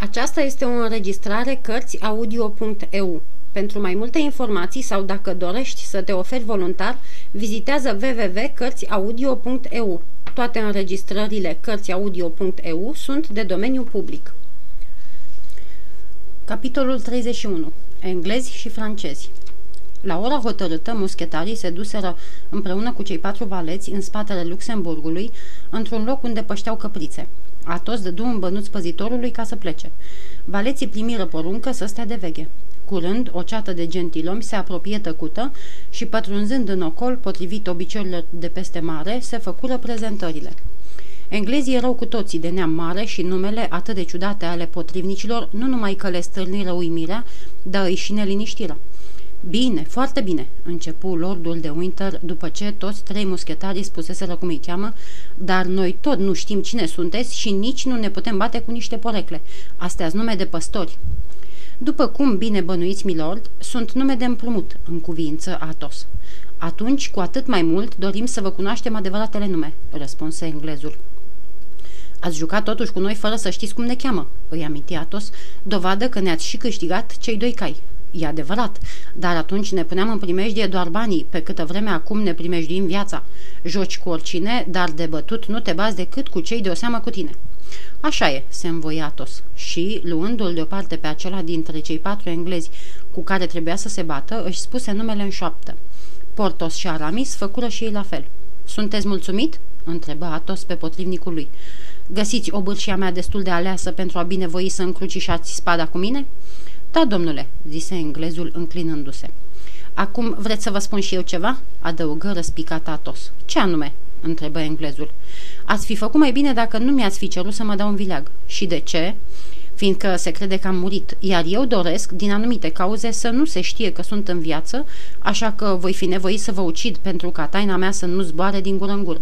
Aceasta este o înregistrare Cărțiaudio.eu. Pentru mai multe informații sau dacă dorești să te oferi voluntar, vizitează www.cărțiaudio.eu. Toate înregistrările Cărțiaudio.eu sunt de domeniu public. Capitolul 31. Englezi și francezi la ora hotărâtă, muschetarii se duseră împreună cu cei patru valeți în spatele Luxemburgului, într-un loc unde pășteau căprițe. Atos dădu un bănuț păzitorului ca să plece. Valeții primiră poruncă să stea de veghe. Curând, o ceată de gentilomi se apropie tăcută și, pătrunzând în ocol, potrivit obiceiurilor de peste mare, se făcură prezentările. Englezii erau cu toții de neam mare și numele atât de ciudate ale potrivnicilor nu numai că le stârniră uimirea, dar îi și neliniștirea. Bine, foarte bine, începu lordul de Winter după ce toți trei muschetarii spuseseră cum îi cheamă, dar noi tot nu știm cine sunteți și nici nu ne putem bate cu niște porecle. Astea nume de păstori. După cum bine bănuiți, milord, sunt nume de împrumut, în cuvință Atos. Atunci, cu atât mai mult, dorim să vă cunoaștem adevăratele nume, răspunse englezul. Ați jucat totuși cu noi fără să știți cum ne cheamă, îi aminti Atos, dovadă că ne-ați și câștigat cei doi cai. E adevărat, dar atunci ne puneam în primejdie doar banii, pe câtă vreme acum ne primejduim viața. Joci cu oricine, dar de bătut nu te bazi decât cu cei de o seamă cu tine. Așa e, se învoia Atos și, luându-l deoparte pe acela dintre cei patru englezi cu care trebuia să se bată, își spuse numele în șoaptă. Portos și Aramis făcură și ei la fel. Sunteți mulțumit?" întrebă Atos pe potrivnicul lui. Găsiți o bârșia mea destul de aleasă pentru a binevoi să încrucișați spada cu mine?" Da, domnule," zise englezul înclinându-se. Acum vreți să vă spun și eu ceva?" adăugă răspicat Atos. Ce anume?" întrebă englezul. Ați fi făcut mai bine dacă nu mi-ați fi cerut să mă dau un vileag. Și de ce?" fiindcă se crede că am murit, iar eu doresc, din anumite cauze, să nu se știe că sunt în viață, așa că voi fi nevoit să vă ucid pentru ca taina mea să nu zboare din gură în gură.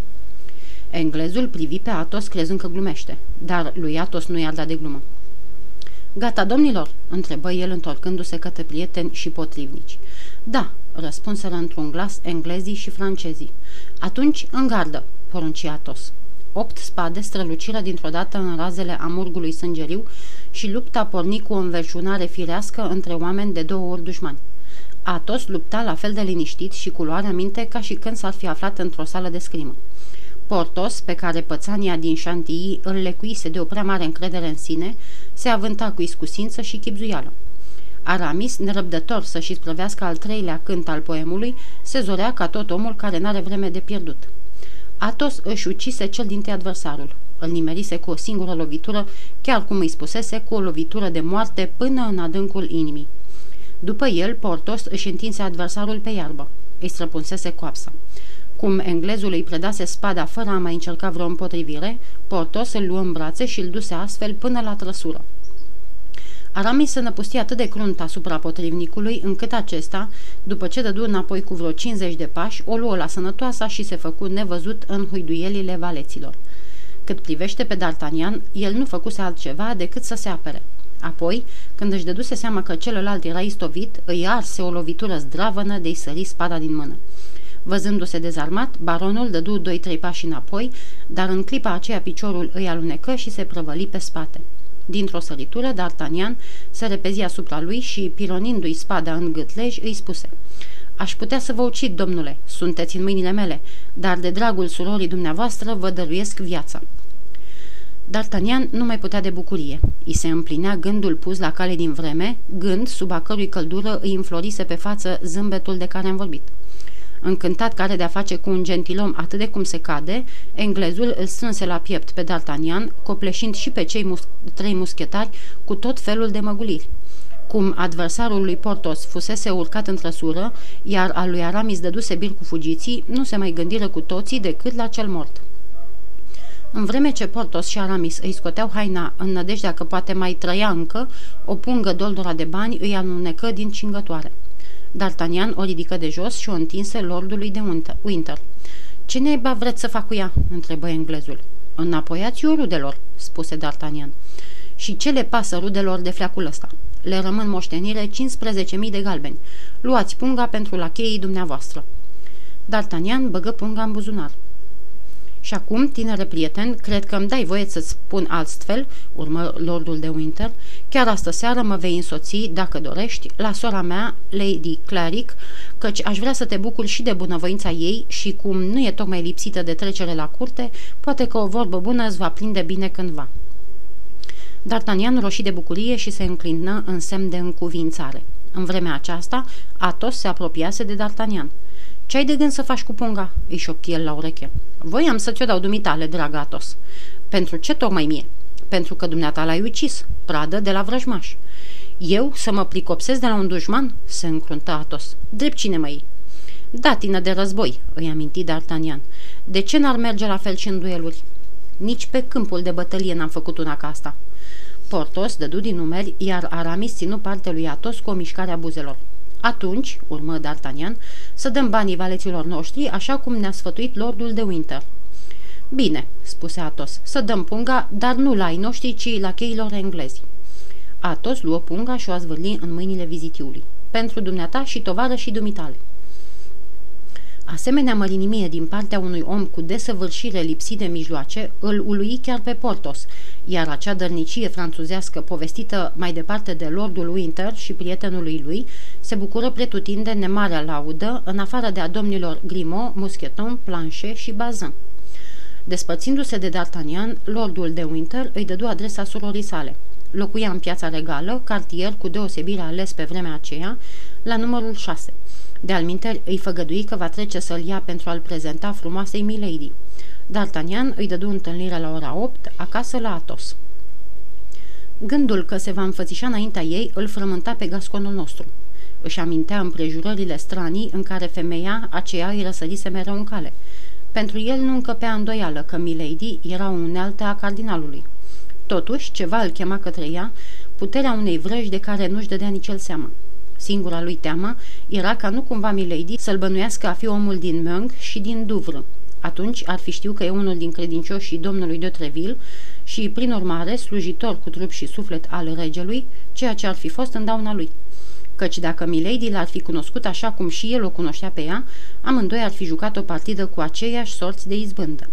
Englezul privi pe Atos crezând că glumește, dar lui Atos nu i-ar da de glumă. Gata, domnilor?" întrebă el întorcându-se către prieteni și potrivnici. Da," răspunseră într-un glas englezii și francezii. Atunci, în gardă," porunci Atos. Opt spade străluciră dintr-o dată în razele amurgului sângeriu și lupta porni cu o înverșunare firească între oameni de două ori dușmani. Atos lupta la fel de liniștit și cu luarea minte ca și când s-ar fi aflat într-o sală de scrimă. Portos, pe care pățania din șantii îl lecuise de o prea mare încredere în sine, se avânta cu iscusință și chipzuială. Aramis, nerăbdător să-și sprăvească al treilea cânt al poemului, se zorea ca tot omul care n-are vreme de pierdut. Atos își ucise cel dintre adversarul. Îl nimerise cu o singură lovitură, chiar cum îi spusese, cu o lovitură de moarte până în adâncul inimii. După el, Portos își întinse adversarul pe iarbă. Îi străpunsese coapsa. Cum englezul îi predase spada fără a mai încerca vreo împotrivire, Portos îl luă în brațe și îl duse astfel până la trăsură. Aramis se năpustia atât de crunt asupra potrivnicului, încât acesta, după ce dădu înapoi cu vreo 50 de pași, o luă la sănătoasa și se făcu nevăzut în huiduielile valeților. Cât privește pe D'Artagnan, el nu făcuse altceva decât să se apere. Apoi, când își dăduse seama că celălalt era istovit, îi arse o lovitură zdravănă de-i sări spada din mână. Văzându-se dezarmat, baronul dădu doi-trei pași înapoi, dar în clipa aceea piciorul îi alunecă și se prăvăli pe spate. Dintr-o săritură, D'Artagnan se repezi asupra lui și, pironindu-i spada în gâtlej, îi spuse Aș putea să vă ucid, domnule, sunteți în mâinile mele, dar de dragul surorii dumneavoastră vă dăruiesc viața." D'Artagnan nu mai putea de bucurie. I se împlinea gândul pus la cale din vreme, gând sub a cărui căldură îi înflorise pe față zâmbetul de care am vorbit. Încântat că are de-a face cu un gentilom atât de cum se cade, englezul îl strânse la piept pe D'Artagnan, copleșind și pe cei mus- trei muschetari cu tot felul de măguliri. Cum adversarul lui Portos fusese urcat în trăsură, iar al lui Aramis dăduse bir cu fugiții, nu se mai gândiră cu toții decât la cel mort. În vreme ce Portos și Aramis îi scoteau haina în nădejdea că poate mai trăia încă, o pungă doldora de bani îi anunecă din cingătoare. D'Artagnan o ridică de jos și o întinse lordului de Winter. Ce neiba vreți să fac cu ea?" întrebă englezul. Înapoiați-o rudelor," spuse D'Artagnan. Și ce le pasă rudelor de fleacul ăsta? Le rămân moștenire 15.000 de galbeni. Luați punga pentru lacheii dumneavoastră." D'Artagnan băgă punga în buzunar. Și acum, tinere prieten, cred că îmi dai voie să-ți spun altfel, urmă lordul de Winter, chiar astă seară mă vei însoți, dacă dorești, la sora mea, Lady Claric, căci aș vrea să te bucur și de bunăvoința ei și cum nu e tocmai lipsită de trecere la curte, poate că o vorbă bună îți va prinde bine cândva. D'Artagnan roșii de bucurie și se înclină în semn de încuvințare. În vremea aceasta, Atos se apropiase de D'Artagnan. Ce ai de gând să faci cu punga?" îi șopti el la ureche. Voiam să ți-o dau dumitale, drag Atos." Pentru ce tocmai mie?" Pentru că dumneata l-ai ucis, pradă de la vrăjmaș." Eu să mă pricopsesc de la un dușman?" se încruntă Atos. Drept cine mă Datină de război," îi aminti D'Artagnan. De ce n-ar merge la fel și în dueluri?" Nici pe câmpul de bătălie n-am făcut una ca asta." Portos dădu din numeri, iar Aramis ținu partea lui Atos cu o mișcare a buzelor. Atunci, urmă D'Artagnan, să dăm banii valeților noștri, așa cum ne-a sfătuit lordul de Winter. Bine, spuse Atos, să dăm punga, dar nu la ai noștri, ci la cheilor englezi. Atos luă punga și o zvârli în mâinile vizitiului. Pentru dumneata și tovară și dumitale. Asemenea mărinimie din partea unui om cu desăvârșire lipsit de mijloace îl ului chiar pe Portos, iar acea dărnicie franțuzească povestită mai departe de Lordul Winter și prietenului lui se bucură pretutinde nemarea laudă în afară de a domnilor Grimaud, Mousqueton, Planchet și Bazin. Despărțindu-se de D'Artagnan, Lordul de Winter îi dădu adresa surorii sale. Locuia în piața regală, cartier cu deosebire ales pe vremea aceea, la numărul 6. De alminteri îi făgădui că va trece să-l ia pentru a-l prezenta frumoasei Milady. D'Artagnan îi dădu întâlnirea la ora 8, acasă la Atos. Gândul că se va înfățișa înaintea ei îl frământa pe gasconul nostru. Își amintea împrejurările stranii în care femeia aceea îi răsărise mereu în cale. Pentru el nu încăpea îndoială că Milady era o unealtă a cardinalului. Totuși, ceva îl chema către ea, puterea unei vrăji de care nu-și dădea nici el seama. Singura lui teamă era ca nu cumva Milady să-l bănuiască a fi omul din Meung și din Duvre. Atunci ar fi știut că e unul din credincioșii domnului de Treville și, prin urmare, slujitor cu trup și suflet al regelui, ceea ce ar fi fost în dauna lui. Căci dacă Milady l-ar fi cunoscut așa cum și el o cunoștea pe ea, amândoi ar fi jucat o partidă cu aceiași sorți de izbândă.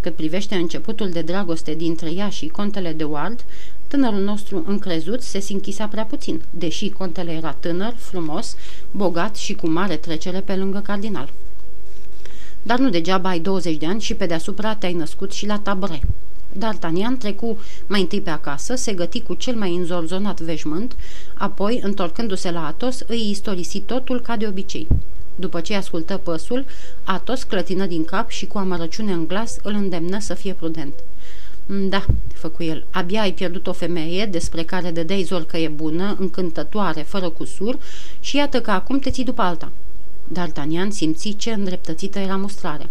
Cât privește începutul de dragoste dintre ea și contele de Ward, tânărul nostru încrezut se sinchisea prea puțin, deși contele era tânăr, frumos, bogat și cu mare trecere pe lângă cardinal. Dar nu degeaba ai 20 de ani și pe deasupra te-ai născut și la tabre. D'Artagnan trecu mai întâi pe acasă, se găti cu cel mai înzorzonat veșmânt, apoi, întorcându-se la Atos, îi istorisi totul ca de obicei. După ce ascultă păsul, Atos clătină din cap și cu amărăciune în glas îl îndemnă să fie prudent. Da, făcu el, abia ai pierdut o femeie despre care dădeai zor că e bună, încântătoare, fără cusur și iată că acum te ții după alta. D'Artagnan simți ce îndreptățită era mostrarea.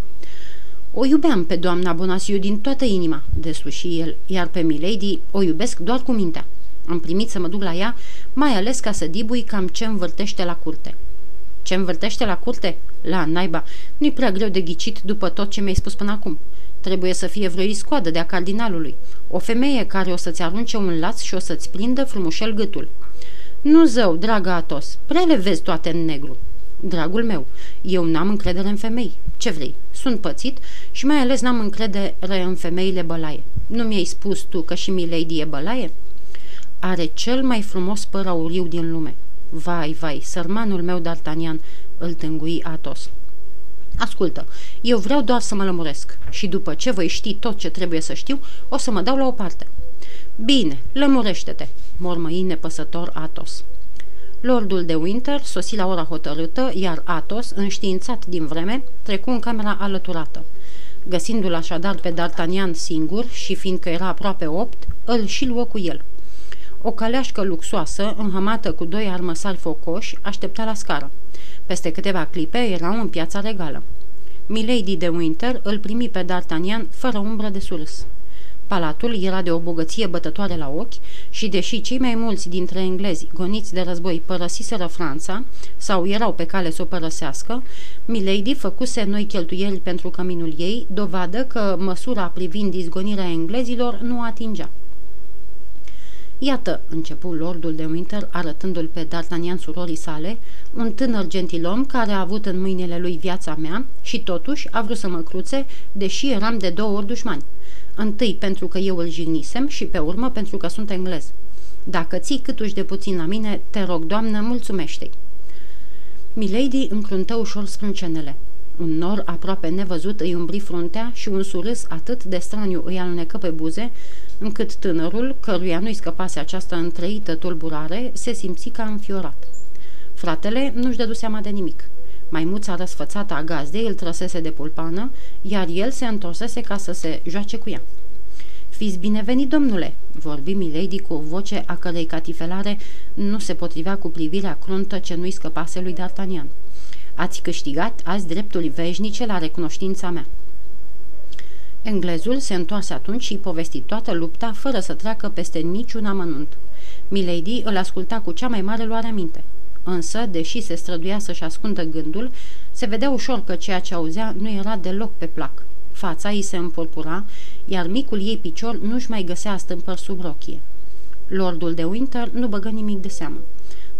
O iubeam pe doamna Bonasiu din toată inima, desluși el, iar pe Milady o iubesc doar cu mintea. Am primit să mă duc la ea, mai ales ca să dibui cam ce învârtește la curte. Ce învârtește la curte? La naiba. Nu-i prea greu de ghicit după tot ce mi-ai spus până acum. Trebuie să fie vreo iscoadă de-a cardinalului. O femeie care o să-ți arunce un laț și o să-ți prindă frumușel gâtul. Nu zău, dragă Atos, prea le vezi toate în negru. Dragul meu, eu n-am încredere în femei. Ce vrei? Sunt pățit și mai ales n-am încredere în femeile bălaie. Nu mi-ai spus tu că și Milady e bălaie? Are cel mai frumos păr auriu din lume. Vai, vai, sărmanul meu D'Artagnan, îl tângui Atos. Ascultă, eu vreau doar să mă lămuresc și după ce voi ști tot ce trebuie să știu, o să mă dau la o parte. Bine, lămurește-te, mormăi nepăsător Atos. Lordul de Winter sosi la ora hotărâtă, iar Atos, înștiințat din vreme, trecu în camera alăturată. Găsindu-l așadar pe D'Artagnan singur și fiindcă era aproape opt, îl și luă cu el. O caleașcă luxoasă, înhămată cu doi armăsari focoși, aștepta la scară. Peste câteva clipe erau în piața regală. Milady de Winter îl primi pe D'Artagnan fără umbră de surâs. Palatul era de o bogăție bătătoare la ochi și deși cei mai mulți dintre englezi goniți de război părăsiseră Franța sau erau pe cale să o părăsească, Milady făcuse noi cheltuieli pentru căminul ei, dovadă că măsura privind izgonirea englezilor nu atingea. Iată, începu lordul de Winter arătându-l pe D'Artagnan surorii sale, un tânăr gentilom care a avut în mâinile lui viața mea și totuși a vrut să mă cruțe, deși eram de două ori dușmani. Întâi pentru că eu îl jignisem și pe urmă pentru că sunt englez. Dacă ții câtuși de puțin la mine, te rog, doamnă, mulțumește-i. Milady încruntă ușor sprâncenele. Un nor aproape nevăzut îi umbri fruntea și un surâs atât de straniu îi alunecă pe buze, încât tânărul, căruia nu-i scăpase această întreită tulburare, se simți ca înfiorat. Fratele nu-și dădu seama de nimic. Maimuța răsfățată a gazdei îl trăsese de pulpană, iar el se întorsese ca să se joace cu ea. Fiți binevenit, domnule!" vorbi Milady cu o voce a cărei catifelare nu se potrivea cu privirea cruntă ce nu-i scăpase lui D'Artagnan. Ați câștigat azi dreptul veșnice la recunoștința mea." Englezul se întoarse atunci și povesti toată lupta fără să treacă peste niciun amănunt. Milady îl asculta cu cea mai mare luare minte. Însă, deși se străduia să-și ascundă gândul, se vedea ușor că ceea ce auzea nu era deloc pe plac. Fața îi se împurpura, iar micul ei picior nu-și mai găsea stâmpări sub rochie. Lordul de Winter nu băgă nimic de seamă.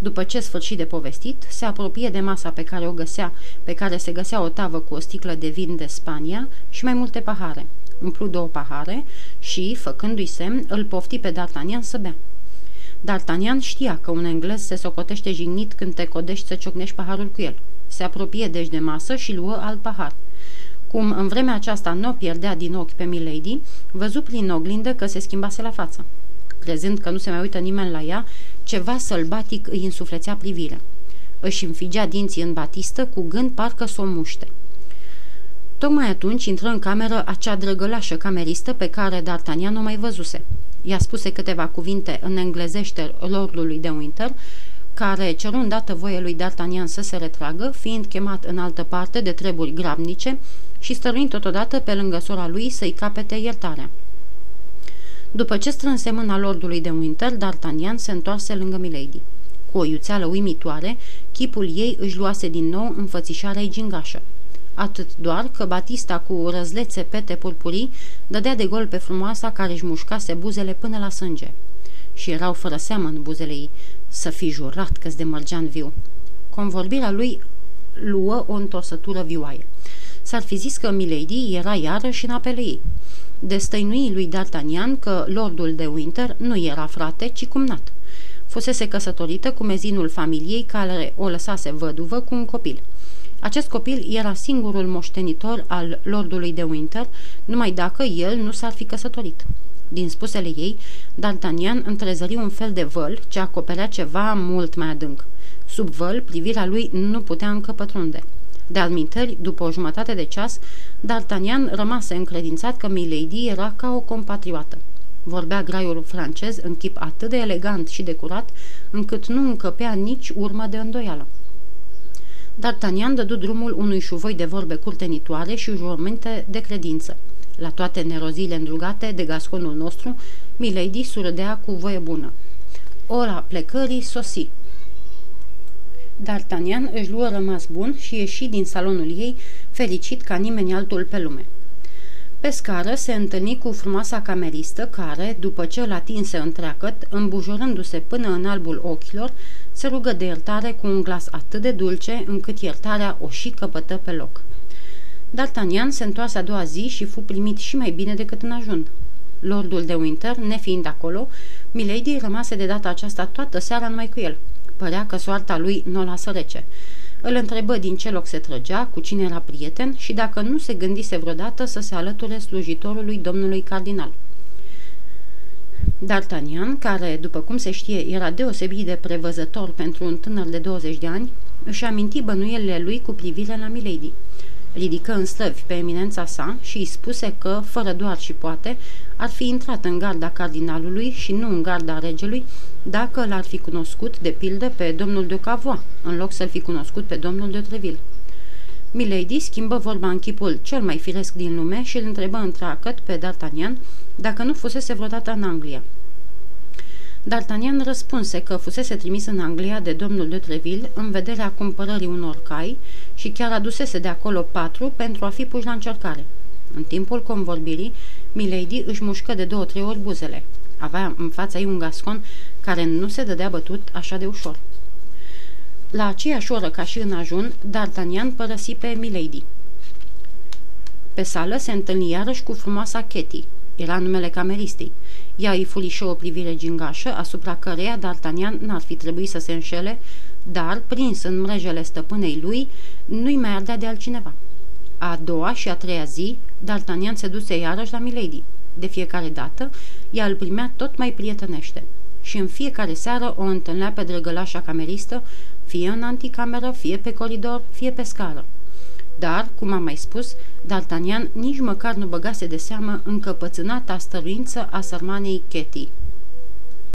După ce sfârșit de povestit, se apropie de masa pe care o găsea, pe care se găsea o tavă cu o sticlă de vin de Spania și mai multe pahare. Umplu două pahare și, făcându-i semn, îl pofti pe D'Artagnan să bea. D'Artagnan știa că un englez se socotește jignit când te codești să ciocnești paharul cu el. Se apropie deci de masă și luă alt pahar. Cum în vremea aceasta nu o pierdea din ochi pe Milady, văzu prin oglindă că se schimbase la față. Crezând că nu se mai uită nimeni la ea, ceva sălbatic îi însuflețea privirea. Își înfigea dinții în batistă cu gând parcă s-o muște. Tocmai atunci intră în cameră acea drăgălașă cameristă pe care D'Artagnan o mai văzuse. I-a spuse câteva cuvinte în englezește lordului de Winter, care ceru îndată voie lui D'Artagnan să se retragă, fiind chemat în altă parte de treburi grabnice și stăruind totodată pe lângă sora lui să-i capete iertarea. După ce strânse mâna lordului de Winter, D'Artagnan se întoarse lângă Milady. Cu o iuțeală uimitoare, chipul ei își luase din nou înfățișarea gingașă. Atât doar că Batista cu răzlețe pete purpurii dădea de gol pe frumoasa care își mușcase buzele până la sânge. Și erau fără seamă în buzele ei, să fi jurat că de mărgean viu. Convorbirea lui luă o întorsătură vioaie. S-ar fi zis că Milady era iarăși în apele ei. Destăinui lui D'Artagnan că lordul de Winter nu era frate, ci cumnat. Fusese căsătorită cu mezinul familiei care o lăsase văduvă cu un copil. Acest copil era singurul moștenitor al lordului de Winter, numai dacă el nu s-ar fi căsătorit. Din spusele ei, D'Artagnan întrezări un fel de văl ce acoperea ceva mult mai adânc. Sub văl, privirea lui nu putea încă pătrunde. De alminteri, după o jumătate de ceas, D'Artagnan rămase încredințat că Milady era ca o compatriotă. Vorbea graiul francez în chip atât de elegant și de curat, încât nu încăpea nici urmă de îndoială. D'Artagnan dădu drumul unui șuvoi de vorbe curtenitoare și jurăminte de credință. La toate nerozile îndrugate de gasconul nostru, Milady surâdea cu voie bună. Ora plecării sosi. D'Artagnan își luă rămas bun și ieși din salonul ei, fericit ca nimeni altul pe lume. Pe scară se întâlni cu frumoasa cameristă care, după ce îl atinse întreagăt, îmbujorându-se până în albul ochilor, se rugă de iertare cu un glas atât de dulce încât iertarea o și căpătă pe loc. D'Artagnan se întoarse a doua zi și fu primit și mai bine decât în ajun. Lordul de Winter, nefiind acolo, Milady rămase de data aceasta toată seara numai cu el. Părea că soarta lui nu o lasă rece. Îl întrebă din ce loc se trăgea, cu cine era prieten și dacă nu se gândise vreodată să se alăture slujitorului domnului cardinal. D'Artagnan, care, după cum se știe, era deosebit de prevăzător pentru un tânăr de 20 de ani, își aminti bănuielile lui cu privire la Milady. Ridică în slăvi pe eminența sa și îi spuse că, fără doar și poate, ar fi intrat în garda cardinalului și nu în garda regelui, dacă l-ar fi cunoscut, de pildă, pe domnul de Cavois, în loc să-l fi cunoscut pe domnul de Treville. Milady schimbă vorba în chipul cel mai firesc din lume și îl întrebă întreagăt pe D'Artagnan dacă nu fusese vreodată în Anglia. D'Artagnan răspunse că fusese trimis în Anglia de domnul de Treville în vederea cumpărării unor cai și chiar adusese de acolo patru pentru a fi puși la încercare. În timpul convorbirii, Milady își mușcă de două-trei ori buzele. Avea în fața ei un gascon care nu se dădea bătut așa de ușor. La aceeași oră ca și în ajun, D'Artagnan părăsi pe Milady. Pe sală se întâlni iarăși cu frumoasa Ketty. Era numele cameristei. Ea îi furișă o privire gingașă, asupra căreia D'Artagnan n-ar fi trebuit să se înșele, dar, prins în mrejele stăpânei lui, nu-i mai ardea de altcineva. A doua și a treia zi, D'Artagnan se duse iarăși la Milady. De fiecare dată, ea îl primea tot mai prietenește și în fiecare seară o întâlnea pe drăgălașa cameristă, fie în anticameră, fie pe coridor, fie pe scară. Dar, cum am mai spus, D'Artagnan nici măcar nu băgase de seamă încăpățânata stăruință a sărmanei Ketty.